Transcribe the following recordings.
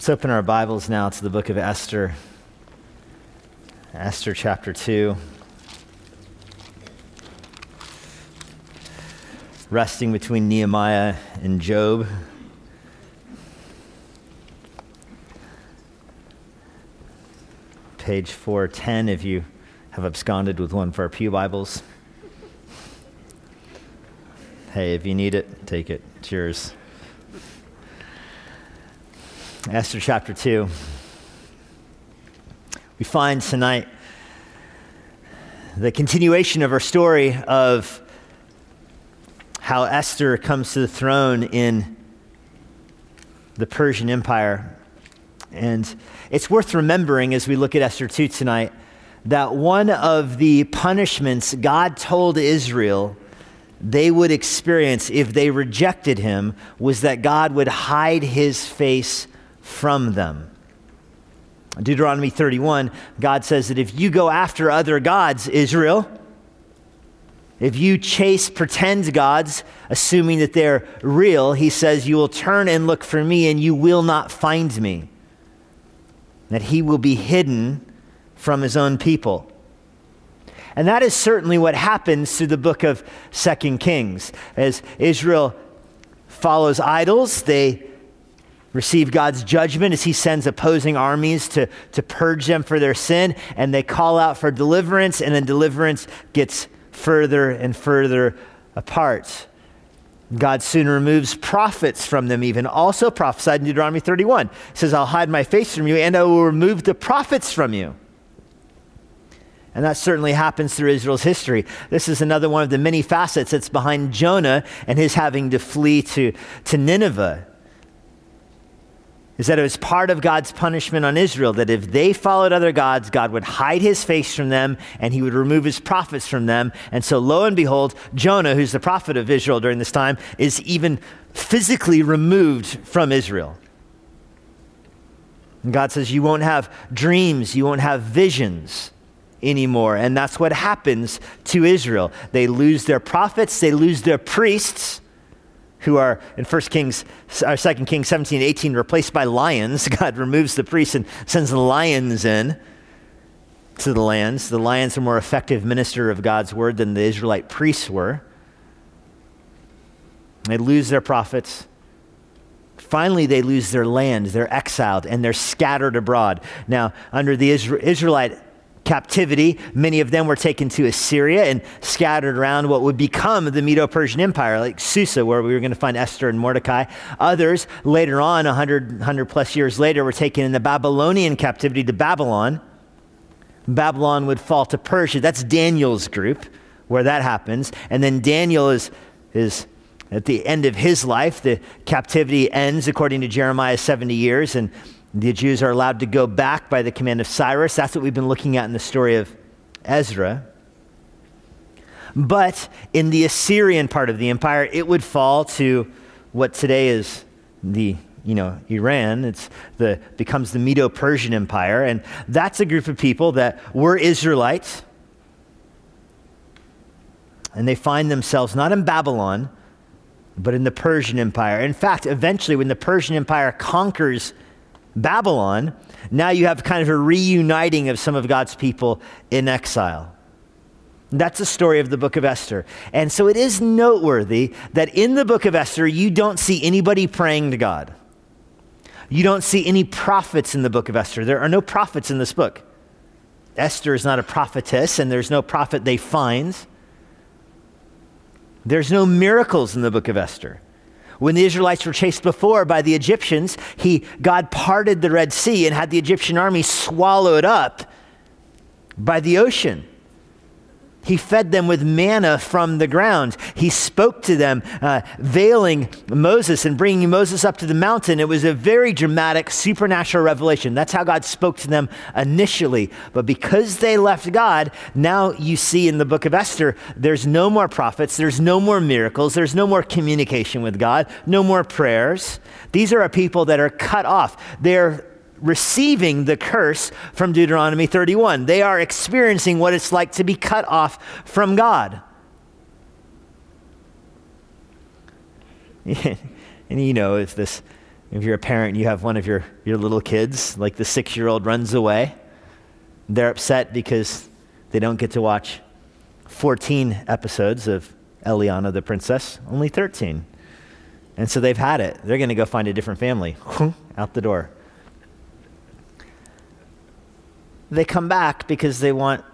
Let's open our Bibles now to the book of Esther. Esther chapter 2. Resting between Nehemiah and Job. Page 410 if you have absconded with one of our Pew Bibles. Hey, if you need it, take it. It's yours. Esther chapter 2. We find tonight the continuation of our story of how Esther comes to the throne in the Persian Empire. And it's worth remembering as we look at Esther 2 tonight that one of the punishments God told Israel they would experience if they rejected him was that God would hide his face from them. Deuteronomy 31, God says that if you go after other gods, Israel, if you chase pretend gods, assuming that they're real, he says, you will turn and look for me and you will not find me. That he will be hidden from his own people. And that is certainly what happens through the book of Second Kings. As Israel follows idols, they receive God's judgment as he sends opposing armies to, to purge them for their sin, and they call out for deliverance, and then deliverance gets further and further apart. God soon removes prophets from them, even also prophesied in Deuteronomy 31. He says, I'll hide my face from you, and I will remove the prophets from you. And that certainly happens through Israel's history. This is another one of the many facets that's behind Jonah and his having to flee to, to Nineveh is that it was part of God's punishment on Israel that if they followed other gods, God would hide his face from them and he would remove his prophets from them. And so, lo and behold, Jonah, who's the prophet of Israel during this time, is even physically removed from Israel. And God says, You won't have dreams, you won't have visions anymore. And that's what happens to Israel. They lose their prophets, they lose their priests who are in 1 Kings, or uh, 2 Kings 17 and 18 replaced by lions. God removes the priests and sends the lions in to the lands. The lions are more effective minister of God's word than the Israelite priests were. They lose their prophets. Finally, they lose their land. They're exiled and they're scattered abroad. Now, under the Israelite captivity. Many of them were taken to Assyria and scattered around what would become the Medo Persian Empire, like Susa, where we were going to find Esther and Mordecai. Others, later on, 100, 100 plus years later, were taken in the Babylonian captivity to Babylon. Babylon would fall to Persia. That's Daniel's group, where that happens. And then Daniel is, is at the end of his life. The captivity ends, according to Jeremiah, 70 years. And the Jews are allowed to go back by the command of Cyrus. That's what we've been looking at in the story of Ezra. But in the Assyrian part of the empire, it would fall to what today is the you know Iran. It's the becomes the Medo-Persian Empire, and that's a group of people that were Israelites, and they find themselves not in Babylon, but in the Persian Empire. In fact, eventually, when the Persian Empire conquers Babylon, now you have kind of a reuniting of some of God's people in exile. That's the story of the book of Esther. And so it is noteworthy that in the book of Esther, you don't see anybody praying to God. You don't see any prophets in the book of Esther. There are no prophets in this book. Esther is not a prophetess, and there's no prophet they find. There's no miracles in the book of Esther. When the Israelites were chased before by the Egyptians, he, God parted the Red Sea and had the Egyptian army swallowed up by the ocean. He fed them with manna from the ground. He spoke to them, uh, veiling Moses and bringing Moses up to the mountain. It was a very dramatic supernatural revelation. That's how God spoke to them initially. But because they left God, now you see in the book of Esther, there's no more prophets, there's no more miracles, there's no more communication with God, no more prayers. These are a people that are cut off. They're receiving the curse from Deuteronomy 31. They are experiencing what it's like to be cut off from God. and you know, if this If you're a parent, and you have one of your, your little kids, like the six year old runs away. They're upset because they don't get to watch 14 episodes of Eliana the princess, only 13. And so they've had it. They're going to go find a different family. Out the door. They come back because they want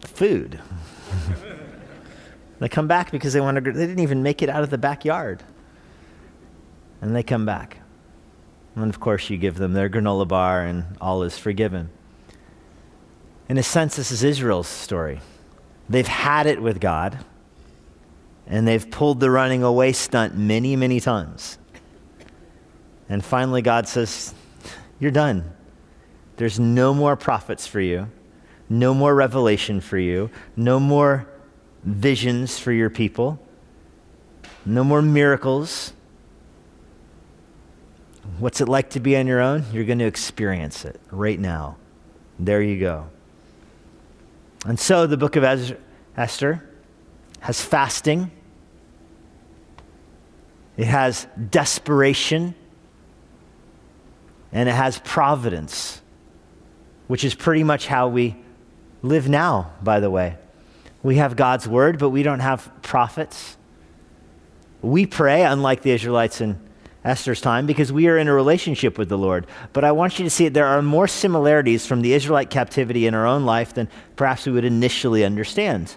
food. they come back because they want to, they didn't even make it out of the backyard. And they come back. And of course, you give them their granola bar, and all is forgiven. In a sense, this is Israel's story. They've had it with God, and they've pulled the running away stunt many, many times. And finally, God says, You're done. There's no more prophets for you, no more revelation for you, no more visions for your people, no more miracles. What's it like to be on your own? You're going to experience it right now. There you go. And so the book of Esther has fasting, it has desperation, and it has providence, which is pretty much how we live now, by the way. We have God's word, but we don't have prophets. We pray, unlike the Israelites in Esther's time because we are in a relationship with the Lord. But I want you to see that there are more similarities from the Israelite captivity in our own life than perhaps we would initially understand.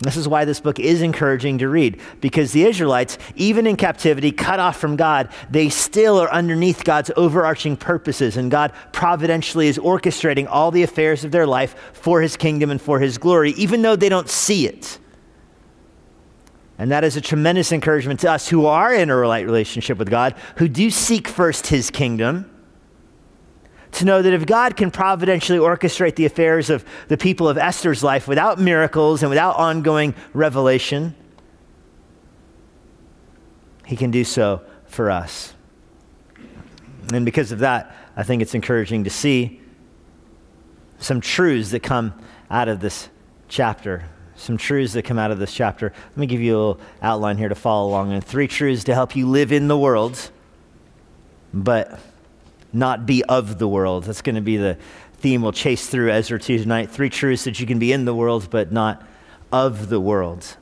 This is why this book is encouraging to read, because the Israelites, even in captivity, cut off from God, they still are underneath God's overarching purposes, and God providentially is orchestrating all the affairs of their life for his kingdom and for his glory, even though they don't see it. And that is a tremendous encouragement to us who are in a right relationship with God, who do seek first his kingdom, to know that if God can providentially orchestrate the affairs of the people of Esther's life without miracles and without ongoing revelation, he can do so for us. And because of that, I think it's encouraging to see some truths that come out of this chapter some truths that come out of this chapter. Let me give you a little outline here to follow along. And three truths to help you live in the world, but not be of the world. That's going to be the theme we'll chase through Ezra 2 tonight. Three truths that you can be in the world, but not of the world.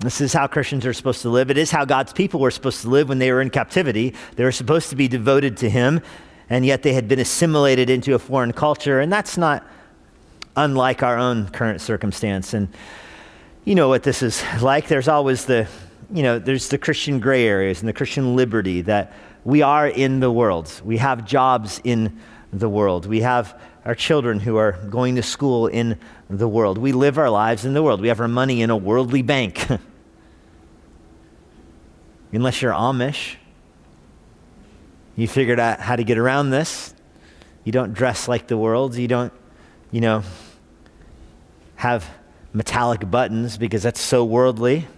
This is how Christians are supposed to live. It is how God's people were supposed to live when they were in captivity. They were supposed to be devoted to Him, and yet they had been assimilated into a foreign culture. And that's not unlike our own current circumstance. And you know what this is like. There's always the, you know, there's the Christian gray areas and the Christian liberty that we are in the world. We have jobs in the world. We have our children who are going to school in the world. We live our lives in the world. We have our money in a worldly bank. Unless you're Amish, you figured out how to get around this. You don't dress like the world. You don't, you know, have metallic buttons because that's so worldly.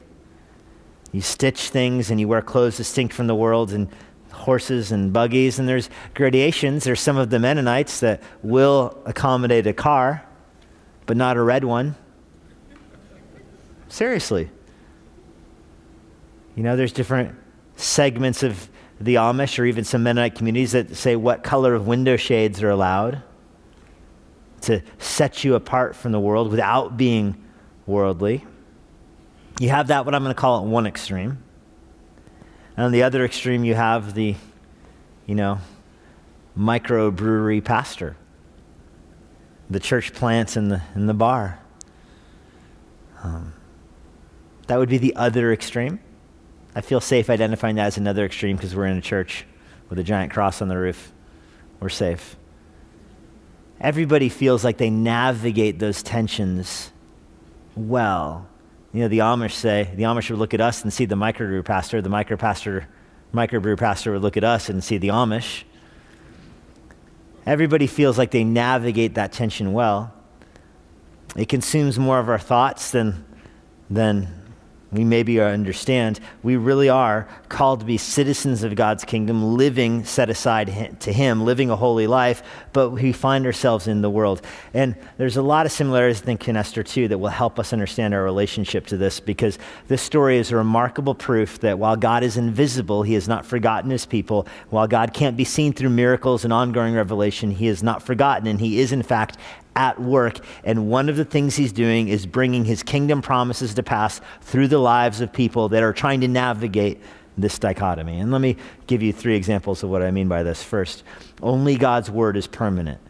You stitch things and you wear clothes distinct from the world and horses and buggies, and there's gradations. There's some of the Mennonites that will accommodate a car, but not a red one. Seriously. You know, there's different segments of the Amish or even some Mennonite communities that say what color of window shades are allowed to set you apart from the world without being worldly. You have that, what I'm going to call it, one extreme. And on the other extreme, you have the, you know, microbrewery pastor, the church plants in the, in the bar. Um, that would be the other extreme. I feel safe identifying that as another extreme because we're in a church with a giant cross on the roof. We're safe everybody feels like they navigate those tensions well. You know, the Amish say, the Amish would look at us and see the microbrew pastor, the micro pastor, microbrew pastor would look at us and see the Amish. Everybody feels like they navigate that tension well. It consumes more of our thoughts than, than we maybe understand, we really are called to be citizens of God's kingdom, living set aside to Him, living a holy life, but we find ourselves in the world. And there's a lot of similarities, in Esther too, that will help us understand our relationship to this because this story is a remarkable proof that while God is invisible, He has not forgotten His people. While God can't be seen through miracles and ongoing revelation, He is not forgotten, and He is, in fact, at work. And one of the things he's doing is bringing his kingdom promises to pass through the lives of people that are trying to navigate this dichotomy. And let me give you three examples of what I mean by this. First, only God's word is permanent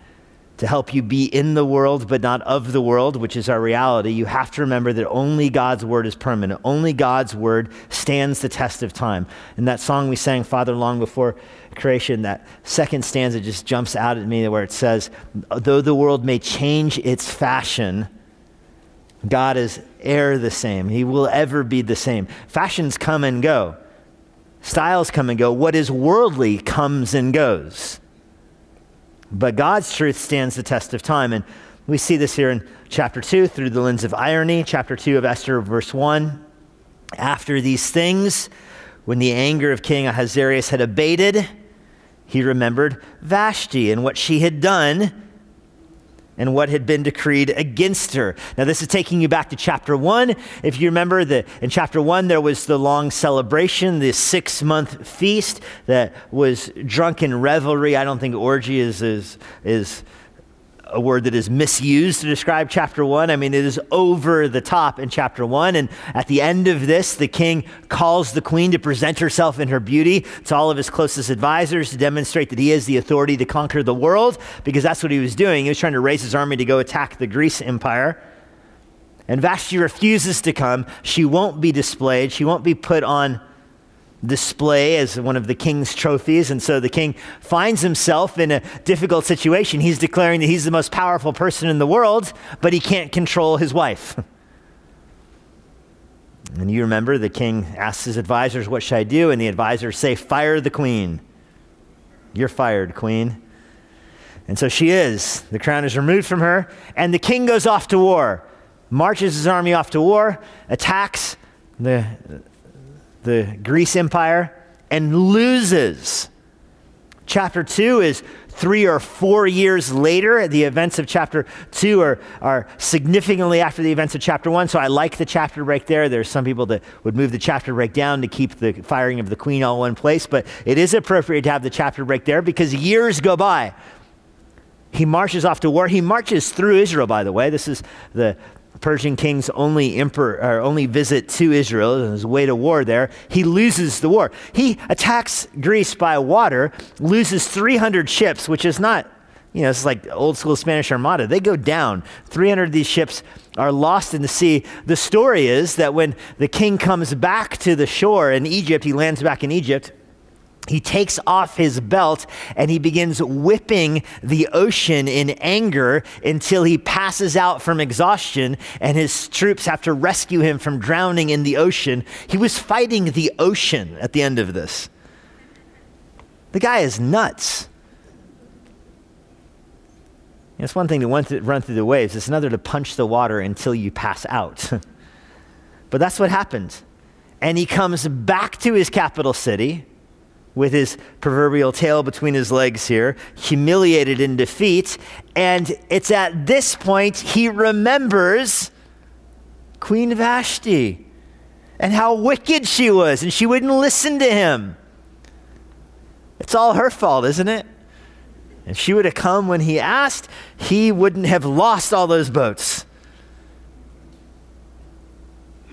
to help you be in the world but not of the world, which is our reality, you have to remember that only God's word is permanent. Only God's word stands the test of time. In that song we sang, Father, long before creation, that second stanza just jumps out at me where it says, Though the world may change its fashion, God is ever the same. He will ever be the same. Fashions come and go, styles come and go. What is worldly comes and goes. But God's truth stands the test of time. And we see this here in chapter 2 through the lens of irony. Chapter 2 of Esther, verse 1. After these things, when the anger of King Ahasuerus had abated, he remembered Vashti and what she had done and what had been decreed against her. Now, this is taking you back to chapter one. If you remember that in chapter one, there was the long celebration, the six month feast that was drunken revelry. I don't think orgy is, is, is a word that is misused to describe chapter one. I mean, it is over the top in chapter one. And at the end of this, the king calls the queen to present herself in her beauty to all of his closest advisors to demonstrate that he has the authority to conquer the world, because that's what he was doing. He was trying to raise his army to go attack the Greece empire. And Vashti refuses to come. She won't be displayed, she won't be put on display as one of the king's trophies. And so the king finds himself in a difficult situation. He's declaring that he's the most powerful person in the world, but he can't control his wife. And you remember the king asks his advisors, What should I do? And the advisors say, Fire the queen. You're fired, queen. And so she is. The crown is removed from her, and the king goes off to war, marches his army off to war, attacks the the Greece Empire, and loses. Chapter 2 is three or four years later. The events of chapter 2 are, are significantly after the events of chapter 1, so I like the chapter break there. There's some people that would move the chapter break down to keep the firing of the queen all in one place, but it is appropriate to have the chapter break there because years go by. He marches off to war. He marches through Israel, by the way. This is the Persian king's only emperor or only visit to Israel on his way to war there, he loses the war. He attacks Greece by water, loses 300 ships, which is not, you know, it's like old school Spanish Armada. They go down. 300 of these ships are lost in the sea. The story is that when the king comes back to the shore in Egypt, he lands back in Egypt he takes off his belt and he begins whipping the ocean in anger until he passes out from exhaustion and his troops have to rescue him from drowning in the ocean. He was fighting the ocean at the end of this. The guy is nuts. It's one thing to run through the waves, it's another to punch the water until you pass out. but that's what happened. And he comes back to his capital city with his proverbial tail between his legs here, humiliated in defeat. And it's at this point he remembers Queen Vashti and how wicked she was, and she wouldn't listen to him. It's all her fault, isn't it? If she would have come when he asked, he wouldn't have lost all those boats.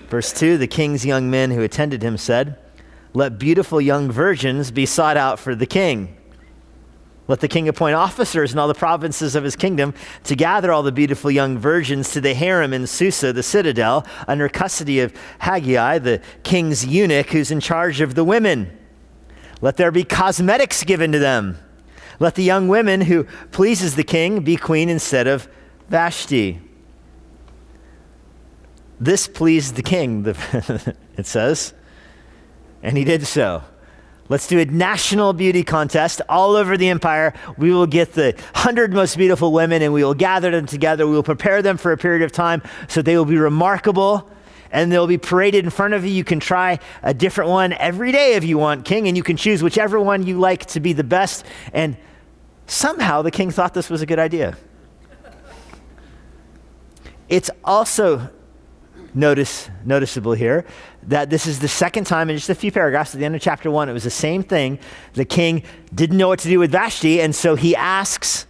Verse 2 The king's young men who attended him said, let beautiful young virgins be sought out for the king. Let the king appoint officers in all the provinces of his kingdom to gather all the beautiful young virgins to the harem in Susa, the citadel, under custody of Hegai, the king's eunuch who's in charge of the women. Let there be cosmetics given to them. Let the young women who pleases the king be queen instead of Vashti. This pleased the king, it says and he did so. Let's do a national beauty contest all over the empire. We will get the 100 most beautiful women and we will gather them together. We will prepare them for a period of time so they will be remarkable. and they'll be paraded in front of you. You can try a different one every day if you want, king, and you can choose whichever one you like to be the best. And somehow the king thought this was a good idea. It's also notice, noticeable here that this is the second time in just a few paragraphs at the end of chapter one. It was the same thing. The king didn't know what to do with Vashti, and so he asks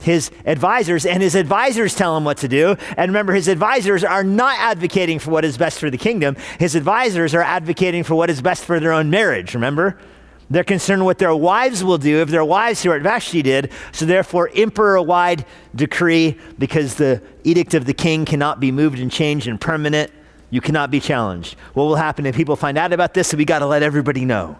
his advisors, and his advisors tell him what to do. And remember, his advisors are not advocating for what is best for the kingdom, his advisors are advocating for what is best for their own marriage, remember? They're concerned what their wives will do if their wives do what Vashti did. So, therefore, emperor wide decree because the edict of the king cannot be moved and changed and permanent. You cannot be challenged. What will happen if people find out about this? So we got to let everybody know.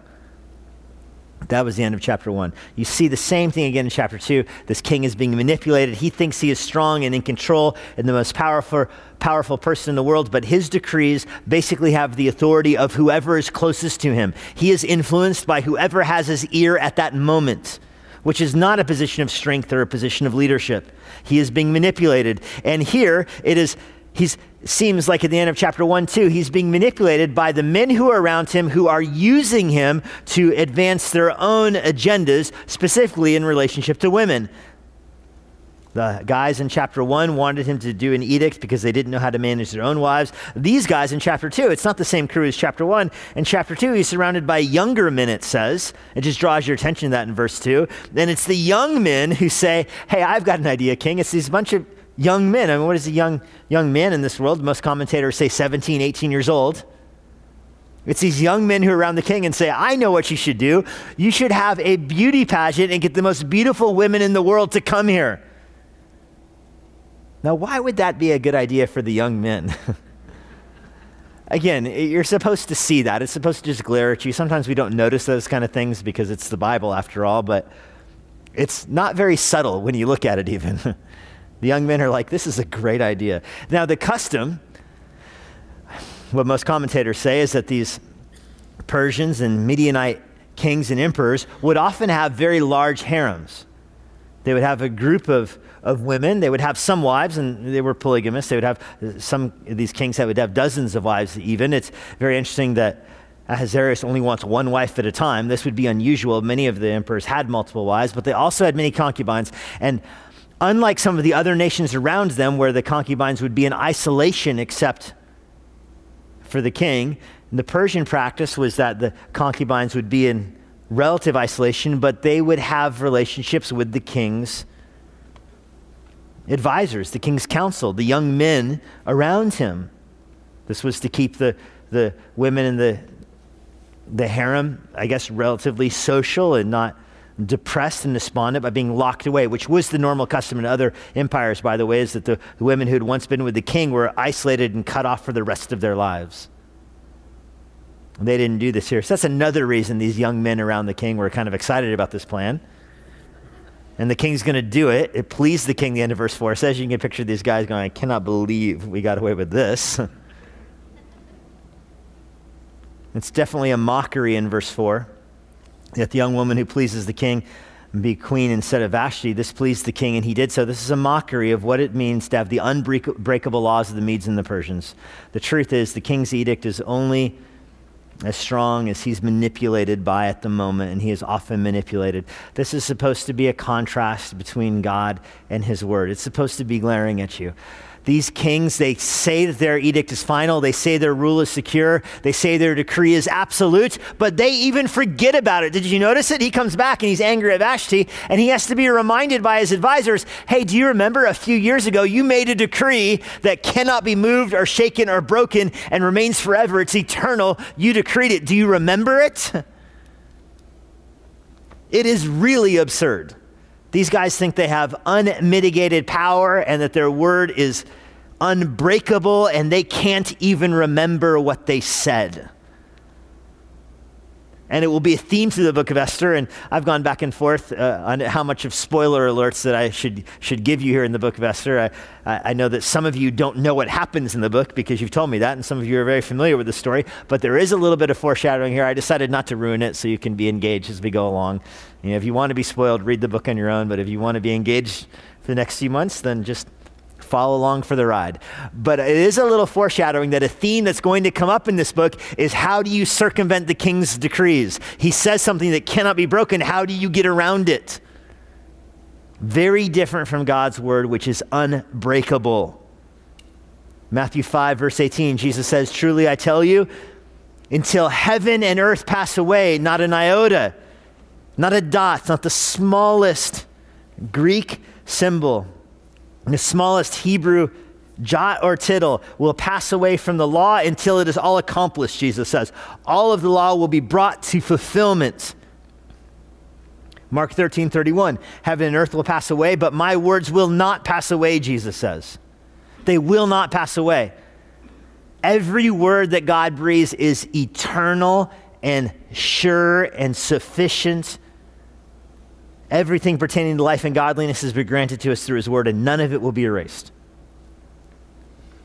That was the end of chapter one. You see the same thing again in chapter two. This king is being manipulated. He thinks he is strong and in control and the most powerful, powerful person in the world, but his decrees basically have the authority of whoever is closest to him. He is influenced by whoever has his ear at that moment, which is not a position of strength or a position of leadership. He is being manipulated. And here it is, he's seems like at the end of chapter 1 too, he's being manipulated by the men who are around him who are using him to advance their own agendas, specifically in relationship to women. The guys in chapter 1 wanted him to do an edict because they didn't know how to manage their own wives. These guys in chapter 2, it's not the same crew as chapter 1. In chapter 2, he's surrounded by younger men, it says. It just draws your attention to that in verse 2. Then it's the young men who say, Hey, I've got an idea, King. It's these bunch of young men. I mean, what is a young, young man in this world? Most commentators say 17, 18 years old. It's these young men who are around the king and say, I know what you should do. You should have a beauty pageant and get the most beautiful women in the world to come here. Now, why would that be a good idea for the young men? Again, you're supposed to see that. It's supposed to just glare at you. Sometimes we don't notice those kind of things because it's the Bible after all, but it's not very subtle when you look at it, even. The young men are like, this is a great idea. Now, the custom, what most commentators say, is that these Persians and Midianite kings and emperors would often have very large harems. They would have a group of, of women. They would have some wives, and they were polygamous. They would have uh, some these kings that would have dozens of wives, even. It's very interesting that Ahasuerus only wants one wife at a time. This would be unusual. Many of the emperors had multiple wives, but they also had many concubines. And unlike some of the other nations around them where the concubines would be in isolation except for the king, the Persian practice was that the concubines would be in relative isolation, but they would have relationships with the king's advisors, the king's council, the young men around him. This was to keep the, the women in the, the harem, I guess, relatively social and not depressed and despondent by being locked away, which was the normal custom in other empires, by the way, is that the, the women who had once been with the king were isolated and cut off for the rest of their lives. They didn't do this here. So that's another reason these young men around the king were kind of excited about this plan. And the king's going to do it. It pleased the king, the end of verse 4 it says. You can picture these guys going, I cannot believe we got away with this. it's definitely a mockery in verse 4 that the young woman who pleases the king be queen instead of Vashti. This pleased the king, and he did so. This is a mockery of what it means to have the unbreakable laws of the Medes and the Persians. The truth is, the king's edict is only as strong as he's manipulated by at the moment, and he is often manipulated. This is supposed to be a contrast between God and his word. It's supposed to be glaring at you. These kings, they say that their edict is final. They say their rule is secure. They say their decree is absolute, but they even forget about it. Did you notice it? He comes back and he's angry at Vashti, and he has to be reminded by his advisors hey, do you remember a few years ago you made a decree that cannot be moved or shaken or broken and remains forever? It's eternal. You decreed it. Do you remember it? It is really absurd. These guys think they have unmitigated power and that their word is unbreakable and they can't even remember what they said. And it will be a theme to the book of Esther. And I've gone back and forth uh, on how much of spoiler alerts that I should, should give you here in the book of Esther. I, I know that some of you don't know what happens in the book because you've told me that, and some of you are very familiar with the story. But there is a little bit of foreshadowing here. I decided not to ruin it so you can be engaged as we go along. You know, if you want to be spoiled, read the book on your own. But if you want to be engaged for the next few months, then just follow along for the ride. But it is a little foreshadowing that a theme that's going to come up in this book is how do you circumvent the king's decrees? He says something that cannot be broken. How do you get around it? Very different from God's word, which is unbreakable. Matthew 5, verse 18, Jesus says, Truly I tell you, until heaven and earth pass away, not an iota, not a dot, not the smallest Greek symbol the smallest Hebrew jot or tittle will pass away from the law until it is all accomplished, Jesus says. All of the law will be brought to fulfillment. Mark 13, 31. Heaven and earth will pass away, but my words will not pass away, Jesus says. They will not pass away. Every word that God breathes is eternal and sure and sufficient Everything pertaining to life and godliness has been granted to us through his word, and none of it will be erased.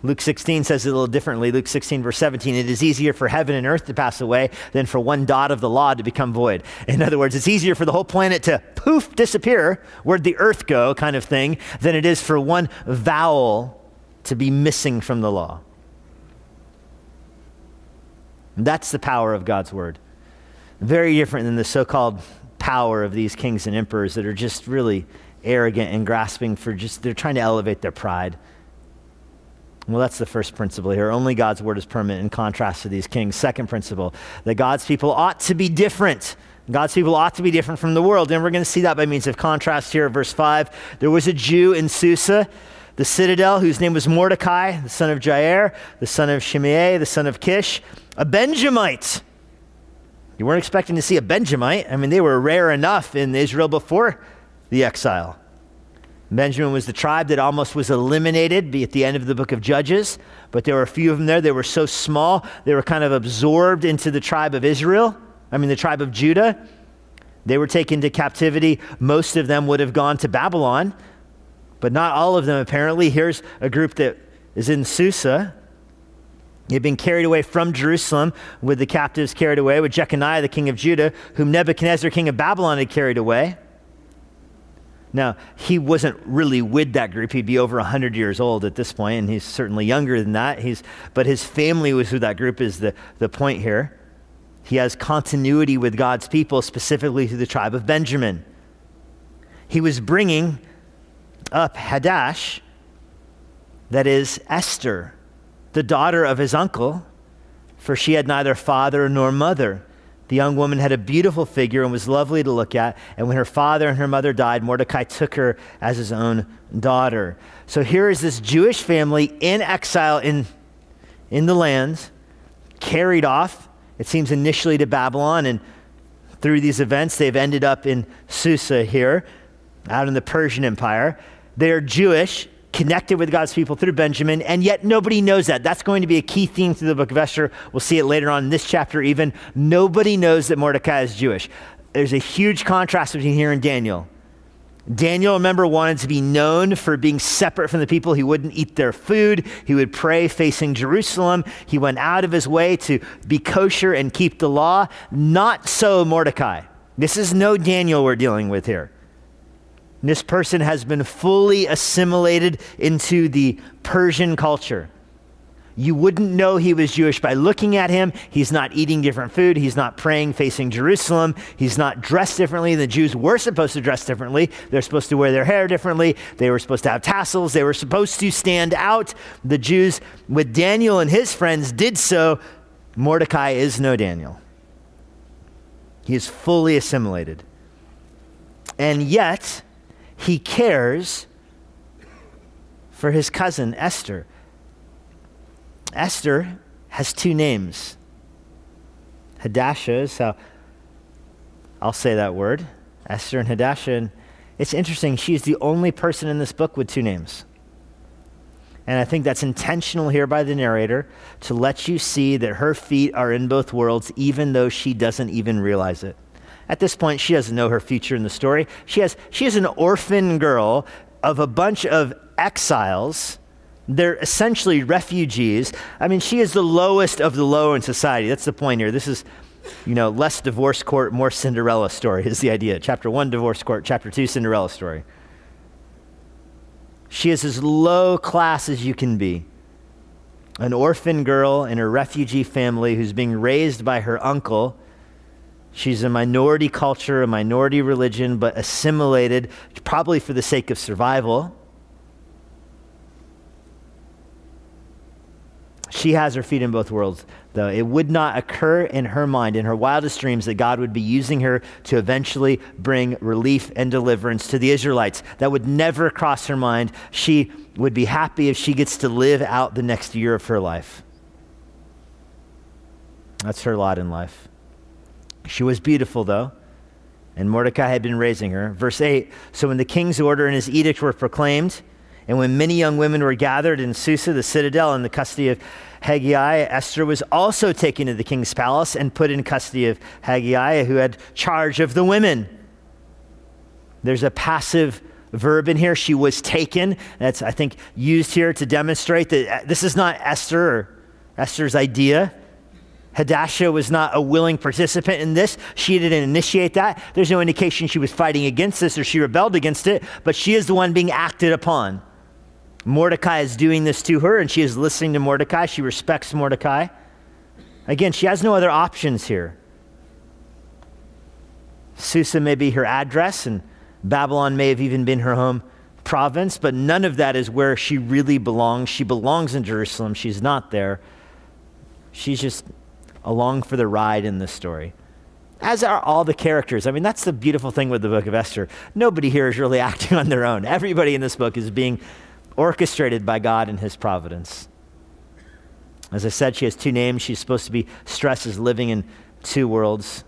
Luke 16 says it a little differently. Luke 16, verse 17, it is easier for heaven and earth to pass away than for one dot of the law to become void. In other words, it's easier for the whole planet to poof, disappear, where'd the earth go, kind of thing, than it is for one vowel to be missing from the law. And that's the power of God's word. Very different than the so called power of these kings and emperors that are just really arrogant and grasping for just, they're trying to elevate their pride. Well, that's the first principle here. Only God's word is permanent in contrast to these kings. Second principle, that God's people ought to be different. God's people ought to be different from the world. And we're going to see that by means of contrast here verse 5. There was a Jew in Susa, the citadel, whose name was Mordecai, the son of Jair, the son of Shimei, the son of Kish, a Benjamite you weren't expecting to see a Benjamite. I mean, they were rare enough in Israel before the exile. Benjamin was the tribe that almost was eliminated be at the end of the book of Judges, but there were a few of them there. They were so small, they were kind of absorbed into the tribe of Israel, I mean, the tribe of Judah. They were taken to captivity. Most of them would have gone to Babylon, but not all of them, apparently. Here's a group that is in Susa, he had been carried away from Jerusalem with the captives carried away, with Jeconiah, the king of Judah, whom Nebuchadnezzar, king of Babylon, had carried away. Now, he wasn't really with that group. He'd be over 100 years old at this point, and he's certainly younger than that. He's, but his family was with that group, is the, the point here. He has continuity with God's people, specifically through the tribe of Benjamin. He was bringing up Hadassah, that is Esther the daughter of his uncle, for she had neither father nor mother. The young woman had a beautiful figure and was lovely to look at. And when her father and her mother died, Mordecai took her as his own daughter. So here is this Jewish family in exile in, in the land, carried off, it seems initially to Babylon. And through these events, they've ended up in Susa here, out in the Persian Empire. They're Jewish, connected with God's people through Benjamin, and yet nobody knows that. That's going to be a key theme through the book of Esther. We'll see it later on in this chapter, even. Nobody knows that Mordecai is Jewish. There's a huge contrast between here and Daniel. Daniel, remember, wanted to be known for being separate from the people. He wouldn't eat their food. He would pray facing Jerusalem. He went out of his way to be kosher and keep the law. Not so Mordecai. This is no Daniel we're dealing with here. This person has been fully assimilated into the Persian culture. You wouldn't know he was Jewish by looking at him. He's not eating different food. He's not praying facing Jerusalem. He's not dressed differently. The Jews were supposed to dress differently. They're supposed to wear their hair differently. They were supposed to have tassels. They were supposed to stand out. The Jews, with Daniel and his friends, did so. Mordecai is no Daniel. He is fully assimilated. And yet, he cares for his cousin Esther. Esther has two names. Hadassah is how I'll say that word. Esther and Hadassah. And it's interesting, she's the only person in this book with two names. And I think that's intentional here by the narrator to let you see that her feet are in both worlds, even though she doesn't even realize it. At this point, she doesn't know her future in the story. She, has, she is an orphan girl of a bunch of exiles. They're essentially refugees. I mean, she is the lowest of the low in society. That's the point here. This is, you know, less divorce court, more Cinderella story is the idea. Chapter one, divorce court. Chapter two, Cinderella story. She is as low class as you can be. An orphan girl in a refugee family who's being raised by her uncle. She's a minority culture, a minority religion, but assimilated, probably for the sake of survival. She has her feet in both worlds, though. It would not occur in her mind, in her wildest dreams, that God would be using her to eventually bring relief and deliverance to the Israelites. That would never cross her mind. She would be happy if she gets to live out the next year of her life. That's her lot in life. She was beautiful, though, and Mordecai had been raising her. Verse 8 So when the king's order and his edict were proclaimed, and when many young women were gathered in Susa, the citadel, in the custody of Hegai, Esther was also taken to the king's palace and put in custody of Hegai, who had charge of the women. There's a passive verb in here. She was taken. That's, I think, used here to demonstrate that uh, this is not Esther or Esther's idea. Hadassah was not a willing participant in this. She didn't initiate that. There's no indication she was fighting against this or she rebelled against it, but she is the one being acted upon. Mordecai is doing this to her, and she is listening to Mordecai. She respects Mordecai. Again, she has no other options here. Susa may be her address, and Babylon may have even been her home province, but none of that is where she really belongs. She belongs in Jerusalem. She's not there. She's just along for the ride in this story. As are all the characters. I mean, that's the beautiful thing with the book of Esther. Nobody here is really acting on their own. Everybody in this book is being orchestrated by God and His providence. As I said, she has two names. She's supposed to be stressed as living in two worlds.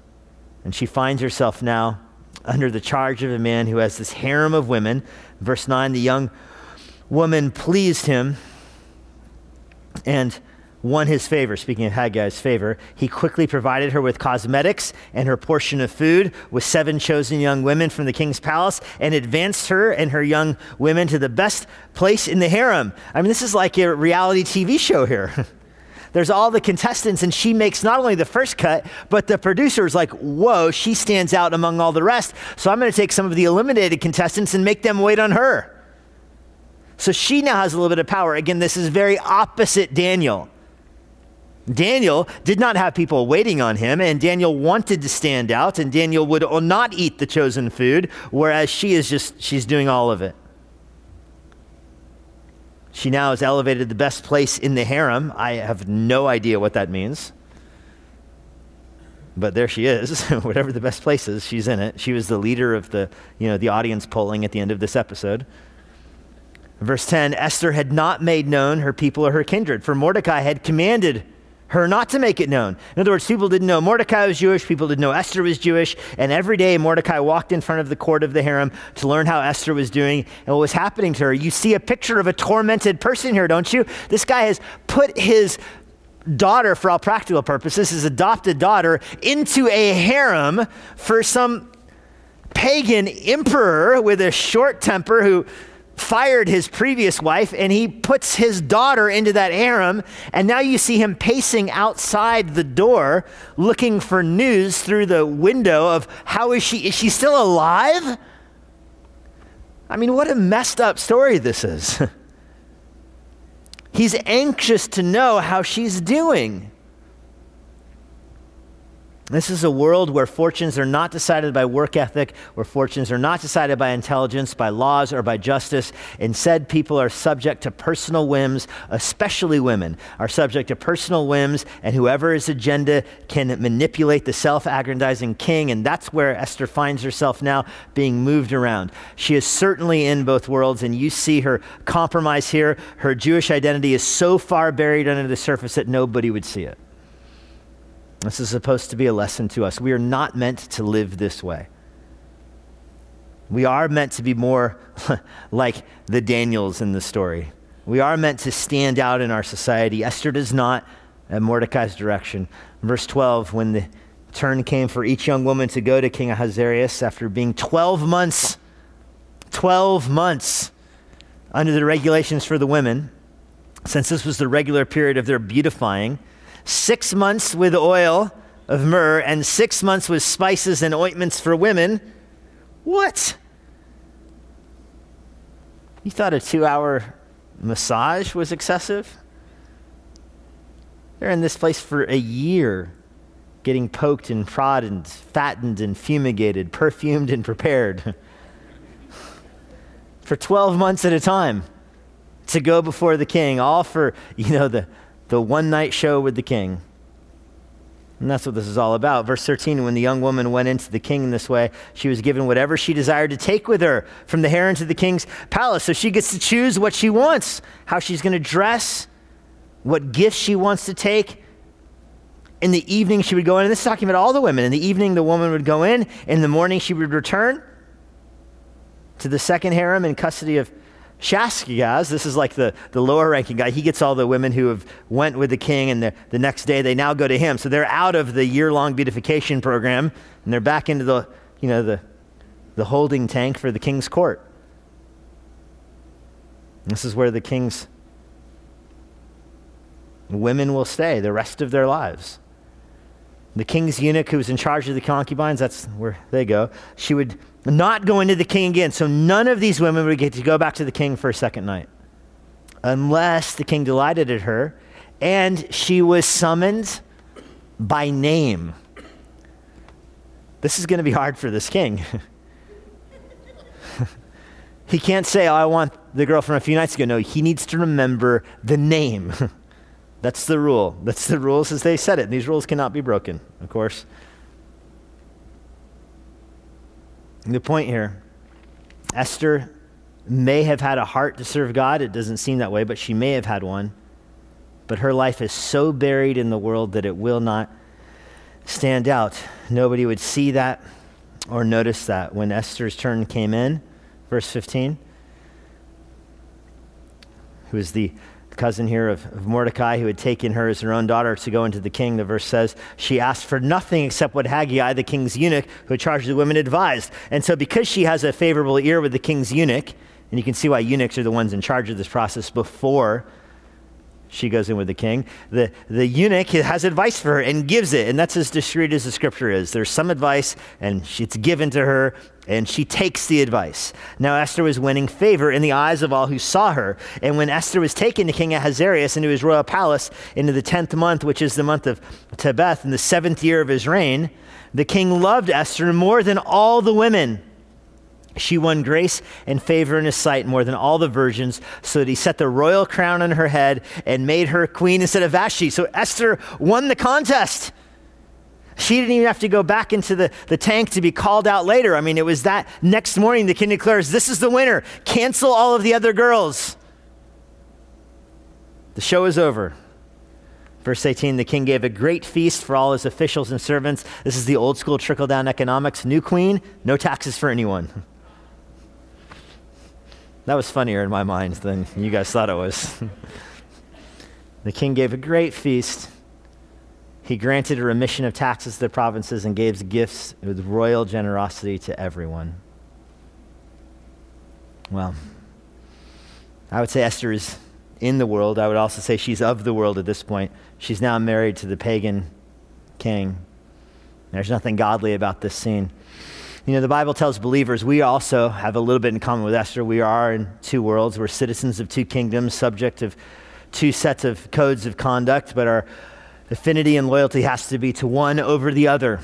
And she finds herself now under the charge of a man who has this harem of women. Verse 9 the young woman pleased him and won his favor. Speaking of Hegai's favor, he quickly provided her with cosmetics and her portion of food with seven chosen young women from the king's palace and advanced her and her young women to the best place in the harem. I mean, this is like a reality TV show here. There's all the contestants, and she makes not only the first cut, but the producer is like, whoa, she stands out among all the rest. So I'm going to take some of the eliminated contestants and make them wait on her. So she now has a little bit of power. Again, this is very opposite Daniel. Daniel did not have people waiting on him, and Daniel wanted to stand out, and Daniel would not eat the chosen food, whereas she is just, she's doing all of it. She now is elevated the best place in the harem. I have no idea what that means. But there she is. Whatever the best place is, she's in it. She was the leader of the, you know, the audience polling at the end of this episode. Verse 10 Esther had not made known her people or her kindred, for Mordecai had commanded her not to make it known. In other words, people didn't know Mordecai was Jewish, people didn't know Esther was Jewish, and every day Mordecai walked in front of the court of the harem to learn how Esther was doing and what was happening to her. You see a picture of a tormented person here, don't you? This guy has put his daughter, for all practical purposes, his adopted daughter, into a harem for some pagan emperor with a short temper who fired his previous wife and he puts his daughter into that harem. And now you see him pacing outside the door looking for news through the window of how is she? Is she still alive? I mean, what a messed up story this is. He's anxious to know how she's doing. This is a world where fortunes are not decided by work ethic, where fortunes are not decided by intelligence, by laws, or by justice. Instead, people are subject to personal whims, especially women are subject to personal whims, and whoever whoever's agenda can manipulate the self aggrandizing king. And that's where Esther finds herself now being moved around. She is certainly in both worlds, and you see her compromise here. Her Jewish identity is so far buried under the surface that nobody would see it. This is supposed to be a lesson to us. We are not meant to live this way. We are meant to be more like the Daniels in the story. We are meant to stand out in our society. Esther does not, at Mordecai's direction. Verse 12, when the turn came for each young woman to go to King Ahasuerus after being 12 months, 12 months under the regulations for the women, since this was the regular period of their beautifying, six months with oil of myrrh, and six months with spices and ointments for women. What? You thought a two hour massage was excessive? They're in this place for a year, getting poked and prodded, fattened and fumigated, perfumed and prepared. for 12 months at a time to go before the king, all for, you know, the, the one night show with the king. And that's what this is all about. Verse 13 When the young woman went into the king in this way, she was given whatever she desired to take with her from the harem to the king's palace. So she gets to choose what she wants, how she's going to dress, what gifts she wants to take. In the evening, she would go in, and this is talking about all the women. In the evening, the woman would go in. In the morning, she would return to the second harem in custody of Shaashgaz, this is like the, the lower ranking guy. He gets all the women who have went with the king, and the, the next day they now go to him. So they're out of the year-long beautification program, and they're back into the, you know, the, the holding tank for the king's court. This is where the king's women will stay the rest of their lives. The king's eunuch who was in charge of the concubines, that's where they go. She would not go into the king again. So none of these women would get to go back to the king for a second night unless the king delighted at her and she was summoned by name. This is going to be hard for this king. he can't say, oh, I want the girl from a few nights ago. No, he needs to remember the name. That's the rule. That's the rules as they said it. And these rules cannot be broken, of course. The point here Esther may have had a heart to serve God. It doesn't seem that way, but she may have had one. But her life is so buried in the world that it will not stand out. Nobody would see that or notice that. When Esther's turn came in, verse 15, who is the cousin here of, of, Mordecai who had taken her as her own daughter to go into the king. The verse says, She asked for nothing except what Hegai, the king's eunuch, who had charged the women, advised. And so, because she has a favorable ear with the king's eunuch, and you can see why eunuchs are the ones in charge of this process before she goes in with the king. The, the eunuch has advice for her and gives it, and that's as discreet as the scripture is. There's some advice, and it's given to her, and she takes the advice. Now, Esther was winning favor in the eyes of all who saw her. And when Esther was taken to King Ahasuerus into his royal palace into the 10th month, which is the month of Tebeth, in the seventh year of his reign, the king loved Esther more than all the women she won grace and favor in his sight more than all the virgins, so that he set the royal crown on her head and made her queen instead of Vashti. So Esther won the contest. She didn't even have to go back into the, the tank to be called out later. I mean, it was that next morning the king declares, This is the winner. Cancel all of the other girls. The show is over. Verse 18 The king gave a great feast for all his officials and servants. This is the old school trickle down economics. New queen, no taxes for anyone. That was funnier in my mind than you guys thought it was. the king gave a great feast. He granted a remission of taxes to the provinces and gave gifts with royal generosity to everyone. Well, I would say Esther is in the world. I would also say she's of the world at this point. She's now married to the pagan king. There's nothing godly about this scene. You know, the Bible tells believers we also have a little bit in common with Esther. We are in two worlds. We're citizens of two kingdoms, subject of two sets of codes of conduct, but our affinity and loyalty has to be to one over the other.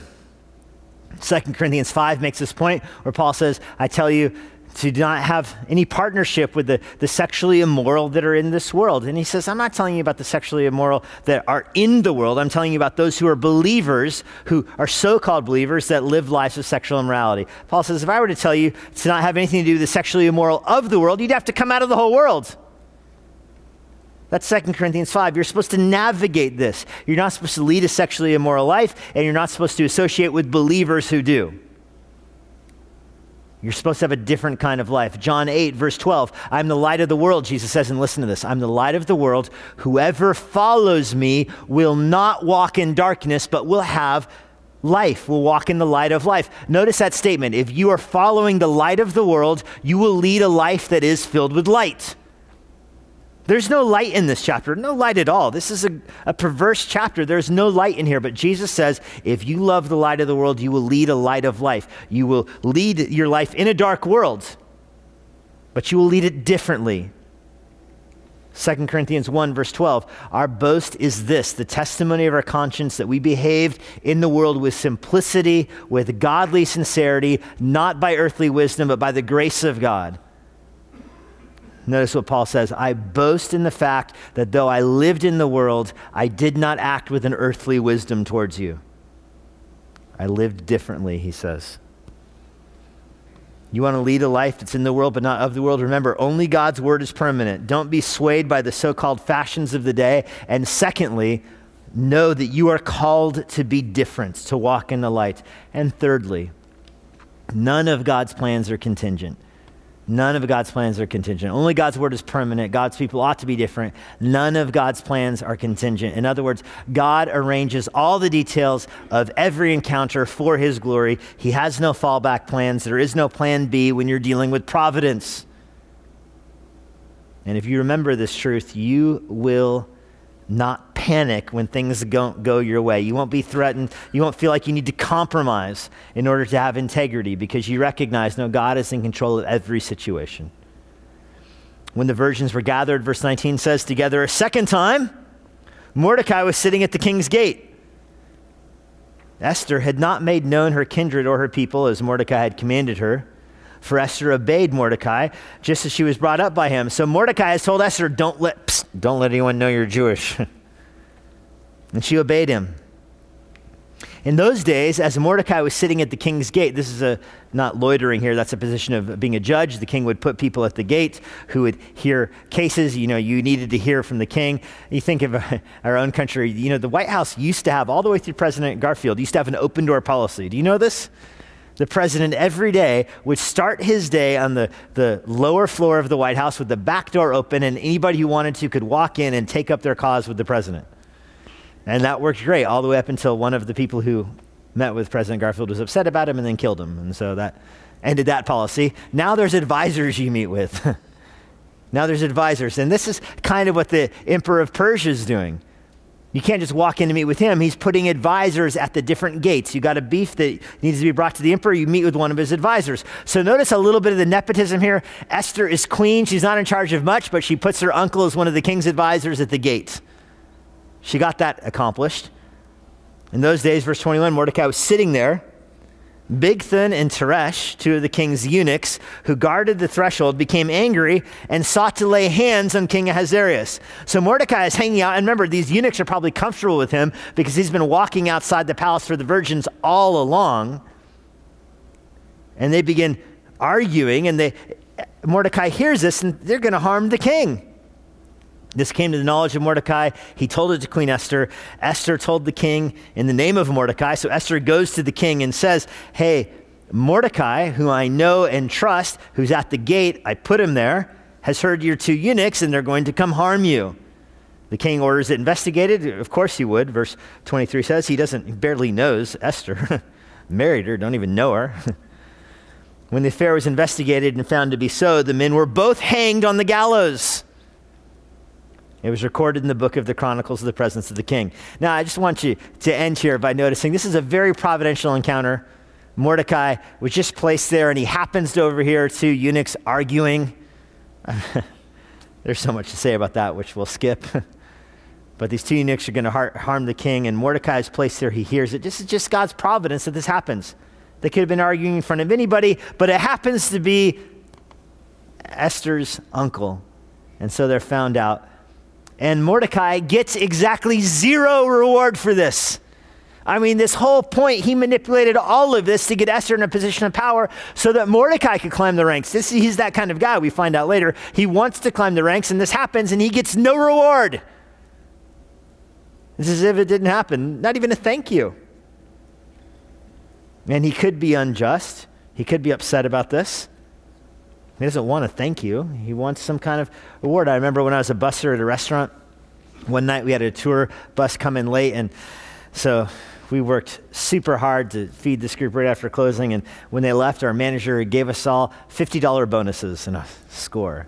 2 Corinthians 5 makes this point where Paul says, I tell you, to not have any partnership with the, the sexually immoral that are in this world. And he says, I'm not telling you about the sexually immoral that are in the world. I'm telling you about those who are believers, who are so called believers that live lives of sexual immorality. Paul says, if I were to tell you to not have anything to do with the sexually immoral of the world, you'd have to come out of the whole world. That's 2 Corinthians 5. You're supposed to navigate this. You're not supposed to lead a sexually immoral life, and you're not supposed to associate with believers who do. You're supposed to have a different kind of life. John 8, verse 12. I'm the light of the world, Jesus says, and listen to this. I'm the light of the world. Whoever follows me will not walk in darkness, but will have life, will walk in the light of life. Notice that statement. If you are following the light of the world, you will lead a life that is filled with light. There's no light in this chapter, no light at all. This is a, a, perverse chapter. There's no light in here. But Jesus says, if you love the light of the world, you will lead a light of life. You will lead your life in a dark world. but you will lead it differently. 2 Corinthians 1, verse 12. Our boast is this the testimony of our conscience that we behaved in the world with simplicity, with godly sincerity, not by earthly wisdom, but by the grace of God. Notice what Paul says I boast in the fact that though I lived in the world, I did not act with an earthly wisdom towards you. I lived differently, he says. You want to lead a life that's in the world but not of the world? Remember, only God's word is permanent. Don't be swayed by the so called fashions of the day. And secondly, know that you are called to be different, to walk in the light. And thirdly, none of God's plans are contingent. None of God's plans are contingent. Only God's word is permanent. God's people ought to be different. None of God's plans are contingent. In other words, God arranges all the details of every encounter for his glory. He has no fallback plans. There is no plan B when you're dealing with providence. And if you remember this truth, you will not panic when things don't go your way. You won't be threatened. You won't feel like you need to compromise in order to have integrity because you recognize, no, God is in control of every situation. When the virgins were gathered, verse 19 says, together a second time, Mordecai was sitting at the king's gate. Esther had not made known her kindred or her people as Mordecai had commanded her. For Esther obeyed Mordecai just as she was brought up by him. So Mordecai has told Esther, don't let, psst, don't let anyone know you're Jewish. and she obeyed him. In those days, as Mordecai was sitting at the king's gate, this is a not loitering here, that's a position of being a judge. The king would put people at the gate who would hear cases. You know, you needed to hear from the king. You think of our own country, you know, the White House used to have, all the way through President Garfield, used to have an open door policy. Do you know this? The president every day would start his day on the, the lower floor of the White House with the back door open, and anybody who wanted to could walk in and take up their cause with the president. And that worked great all the way up until one of the people who met with President Garfield was upset about him and then killed him. And so that ended that policy. Now there's advisors you meet with. now there's advisors. And this is kind of what the emperor of Persia is doing. You can't just walk in to meet with him. He's putting advisors at the different gates. You got a beef that needs to be brought to the emperor, you meet with one of his advisors. So notice a little bit of the nepotism here. Esther is queen. She's not in charge of much, but she puts her uncle as one of the king's advisors at the gates. She got that accomplished. In those days, verse 21, Mordecai was sitting there Bigthan and Teresh, two of the king's eunuchs who guarded the threshold, became angry and sought to lay hands on King Ahasuerus. So Mordecai is hanging out, and remember, these eunuchs are probably comfortable with him because he's been walking outside the palace for the virgins all along. And they begin arguing, and they, Mordecai hears this, and they're going to harm the king. This came to the knowledge of Mordecai. He told it to Queen Esther. Esther told the king in the name of Mordecai. So Esther goes to the king and says, Hey, Mordecai, who I know and trust, who's at the gate, I put him there, has heard your two eunuchs, and they're going to come harm you. The king orders it investigated. Of course he would. Verse 23 says he doesn't, he barely knows Esther. Married her, don't even know her. when the affair was investigated and found to be so, the men were both hanged on the gallows. It was recorded in the book of the Chronicles of the Presence of the King. Now, I just want you to end here by noticing this is a very providential encounter. Mordecai was just placed there, and he happens to overhear two eunuchs arguing. There's so much to say about that, which we'll skip. but these two eunuchs are going to har- harm the king, and Mordecai is placed there. He hears it. This is just God's providence that this happens. They could have been arguing in front of anybody, but it happens to be Esther's uncle. And so they're found out and Mordecai gets exactly zero reward for this. I mean, this whole point, he manipulated all of this to get Esther in a position of power so that Mordecai could climb the ranks. This, he's that kind of guy, we find out later. He wants to climb the ranks, and this happens, and he gets no reward. It's as if it didn't happen, not even a thank you. And he could be unjust, he could be upset about this. He doesn't want to thank you. He wants some kind of reward. I remember when I was a busser at a restaurant, one night we had a tour bus come in late, and so we worked super hard to feed this group right after closing. And when they left, our manager gave us all $50 bonuses and a score.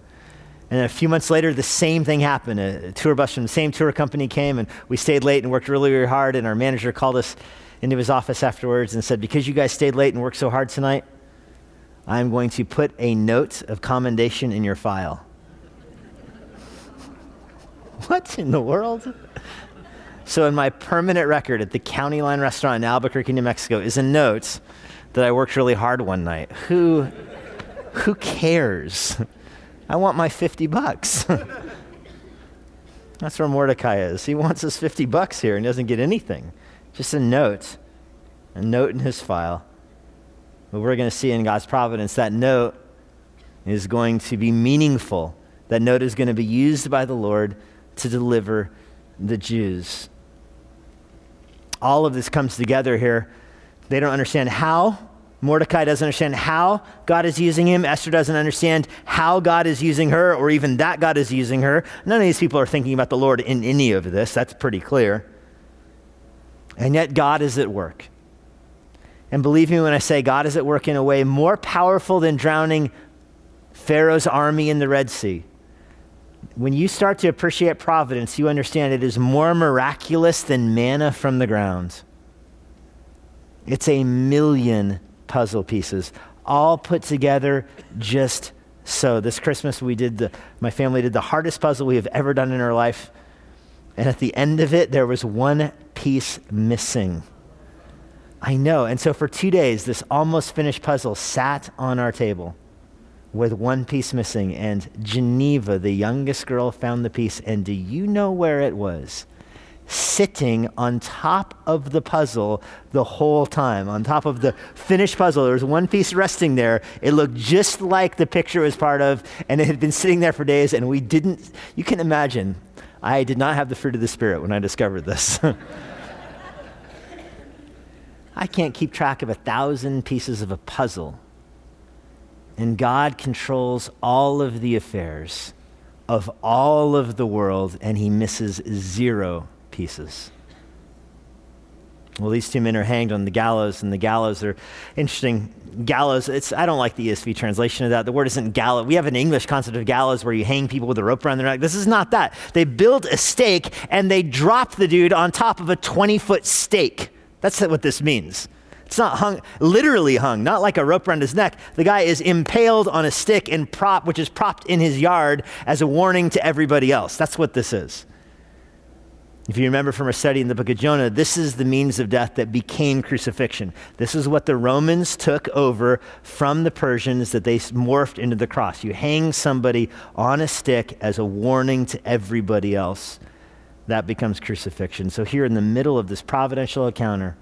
And a few months later, the same thing happened. A, tour bus from the same tour company came, and we stayed late and worked really, really hard. And our manager called us into his office afterwards and said, Because you guys stayed late and worked so hard tonight, I'm going to put a note of commendation in your file. what in the world? So, in my permanent record at the County Line Restaurant in Albuquerque, New Mexico, is a note that I worked really hard one night. Who, who cares? I want my 50 bucks. That's where Mordecai is. He wants his 50 bucks here and doesn't get anything. Just a note, a note in his file. But we're going to see in God's providence that note is going to be meaningful. That note is going to be used by the Lord to deliver the Jews all of this comes together here. They don't understand how. Mordecai doesn't understand how God is using him. Esther doesn't understand how God is using her or even that God is using her. None of these people are thinking about the Lord in any of this. That's pretty clear. And yet, God is at work. And believe me when I say God is at work in a way more powerful than drowning Pharaoh's army in the Red Sea when you start to appreciate providence, you understand it is more miraculous than manna from the ground. It's a million puzzle pieces, all put together just so. This Christmas, we did the, my family did the hardest puzzle we have ever done in our life. And at the end of it, there was one piece missing. I know. And so for two days, this almost finished puzzle sat on our table with one piece missing. And Geneva, the youngest girl, found the piece. And do you know where it was? Sitting on top of the puzzle the whole time, on top of the finished puzzle. There was one piece resting there. It looked just like the picture was part of, and it had been sitting there for days, and we didn't. You can imagine, I did not have the fruit of the Spirit when I discovered this. I can't keep track of a thousand pieces of a puzzle and God controls all of the affairs of all of the world, and he misses zero pieces. Well, these two men are hanged on the gallows, and the gallows are interesting. Gallows, it's, I don't like the ESV translation of that. The word isn't gallows. We have an English concept of gallows where you hang people with a rope around their neck. This is not that. They build a stake and they drop the dude on top of a 20 foot stake. That's what this means. It's not hung, literally hung, not like a rope around his neck. The guy is impaled on a stick and prop, which is propped in his yard as a warning to everybody else. That's what this is. If you remember from our study in the book of Jonah, this is the means of death that became crucifixion. This is what the Romans took over from the Persians that they morphed into the cross. You hang somebody on a stick as a warning to everybody else. That becomes crucifixion. So, here in the middle of this providential encounter,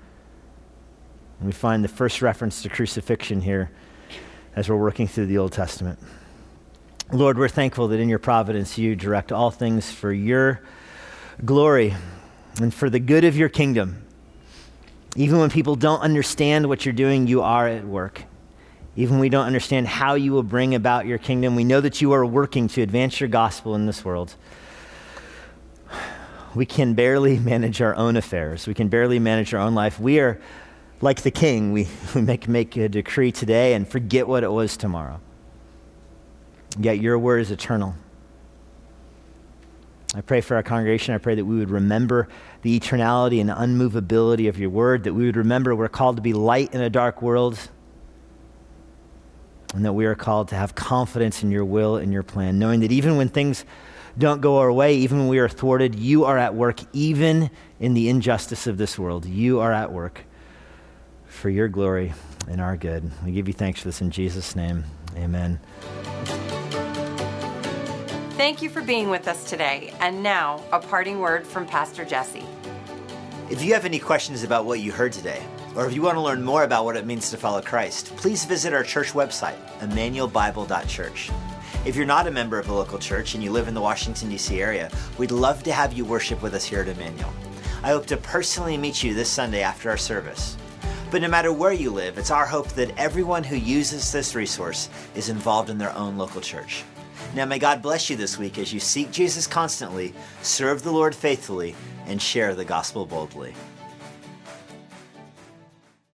we find the first reference to crucifixion here as we're working through the Old Testament. Lord, we're thankful that in your providence you direct all things for your glory and for the good of your kingdom. Even when people don't understand what you're doing, you are at work. Even when we don't understand how you will bring about your kingdom, we know that you are working to advance your gospel in this world. We can barely manage our own affairs. We can barely manage our own life. We are like the king, we, we make, make a decree today and forget what it was tomorrow. Yet your word is eternal. I pray for our congregation. I pray that we would remember the eternality and unmovability of your word, that we would remember we're called to be light in a dark world, and that we are called to have confidence in your will and your plan, knowing that even when things don't go our way, even when we are thwarted, you are at work, even in the injustice of this world. You are at work for your glory and our good. We give you thanks for this in Jesus' name. Amen. Thank you for being with us today. And now, a parting word from Pastor Jesse. If you have any questions about what you heard today, or if you want to learn more about what it means to follow Christ, please visit our church website, emmanuelbible.church. If you're not a member of a local church and you live in the Washington, D.C. area, we'd love to have you worship with us here at Emmanuel. I hope to personally meet you this Sunday after our service. But no matter where you live, it's our hope that everyone who uses this resource is involved in their own local church. Now, may God bless you this week as you seek Jesus constantly, serve the Lord faithfully, and share the gospel boldly.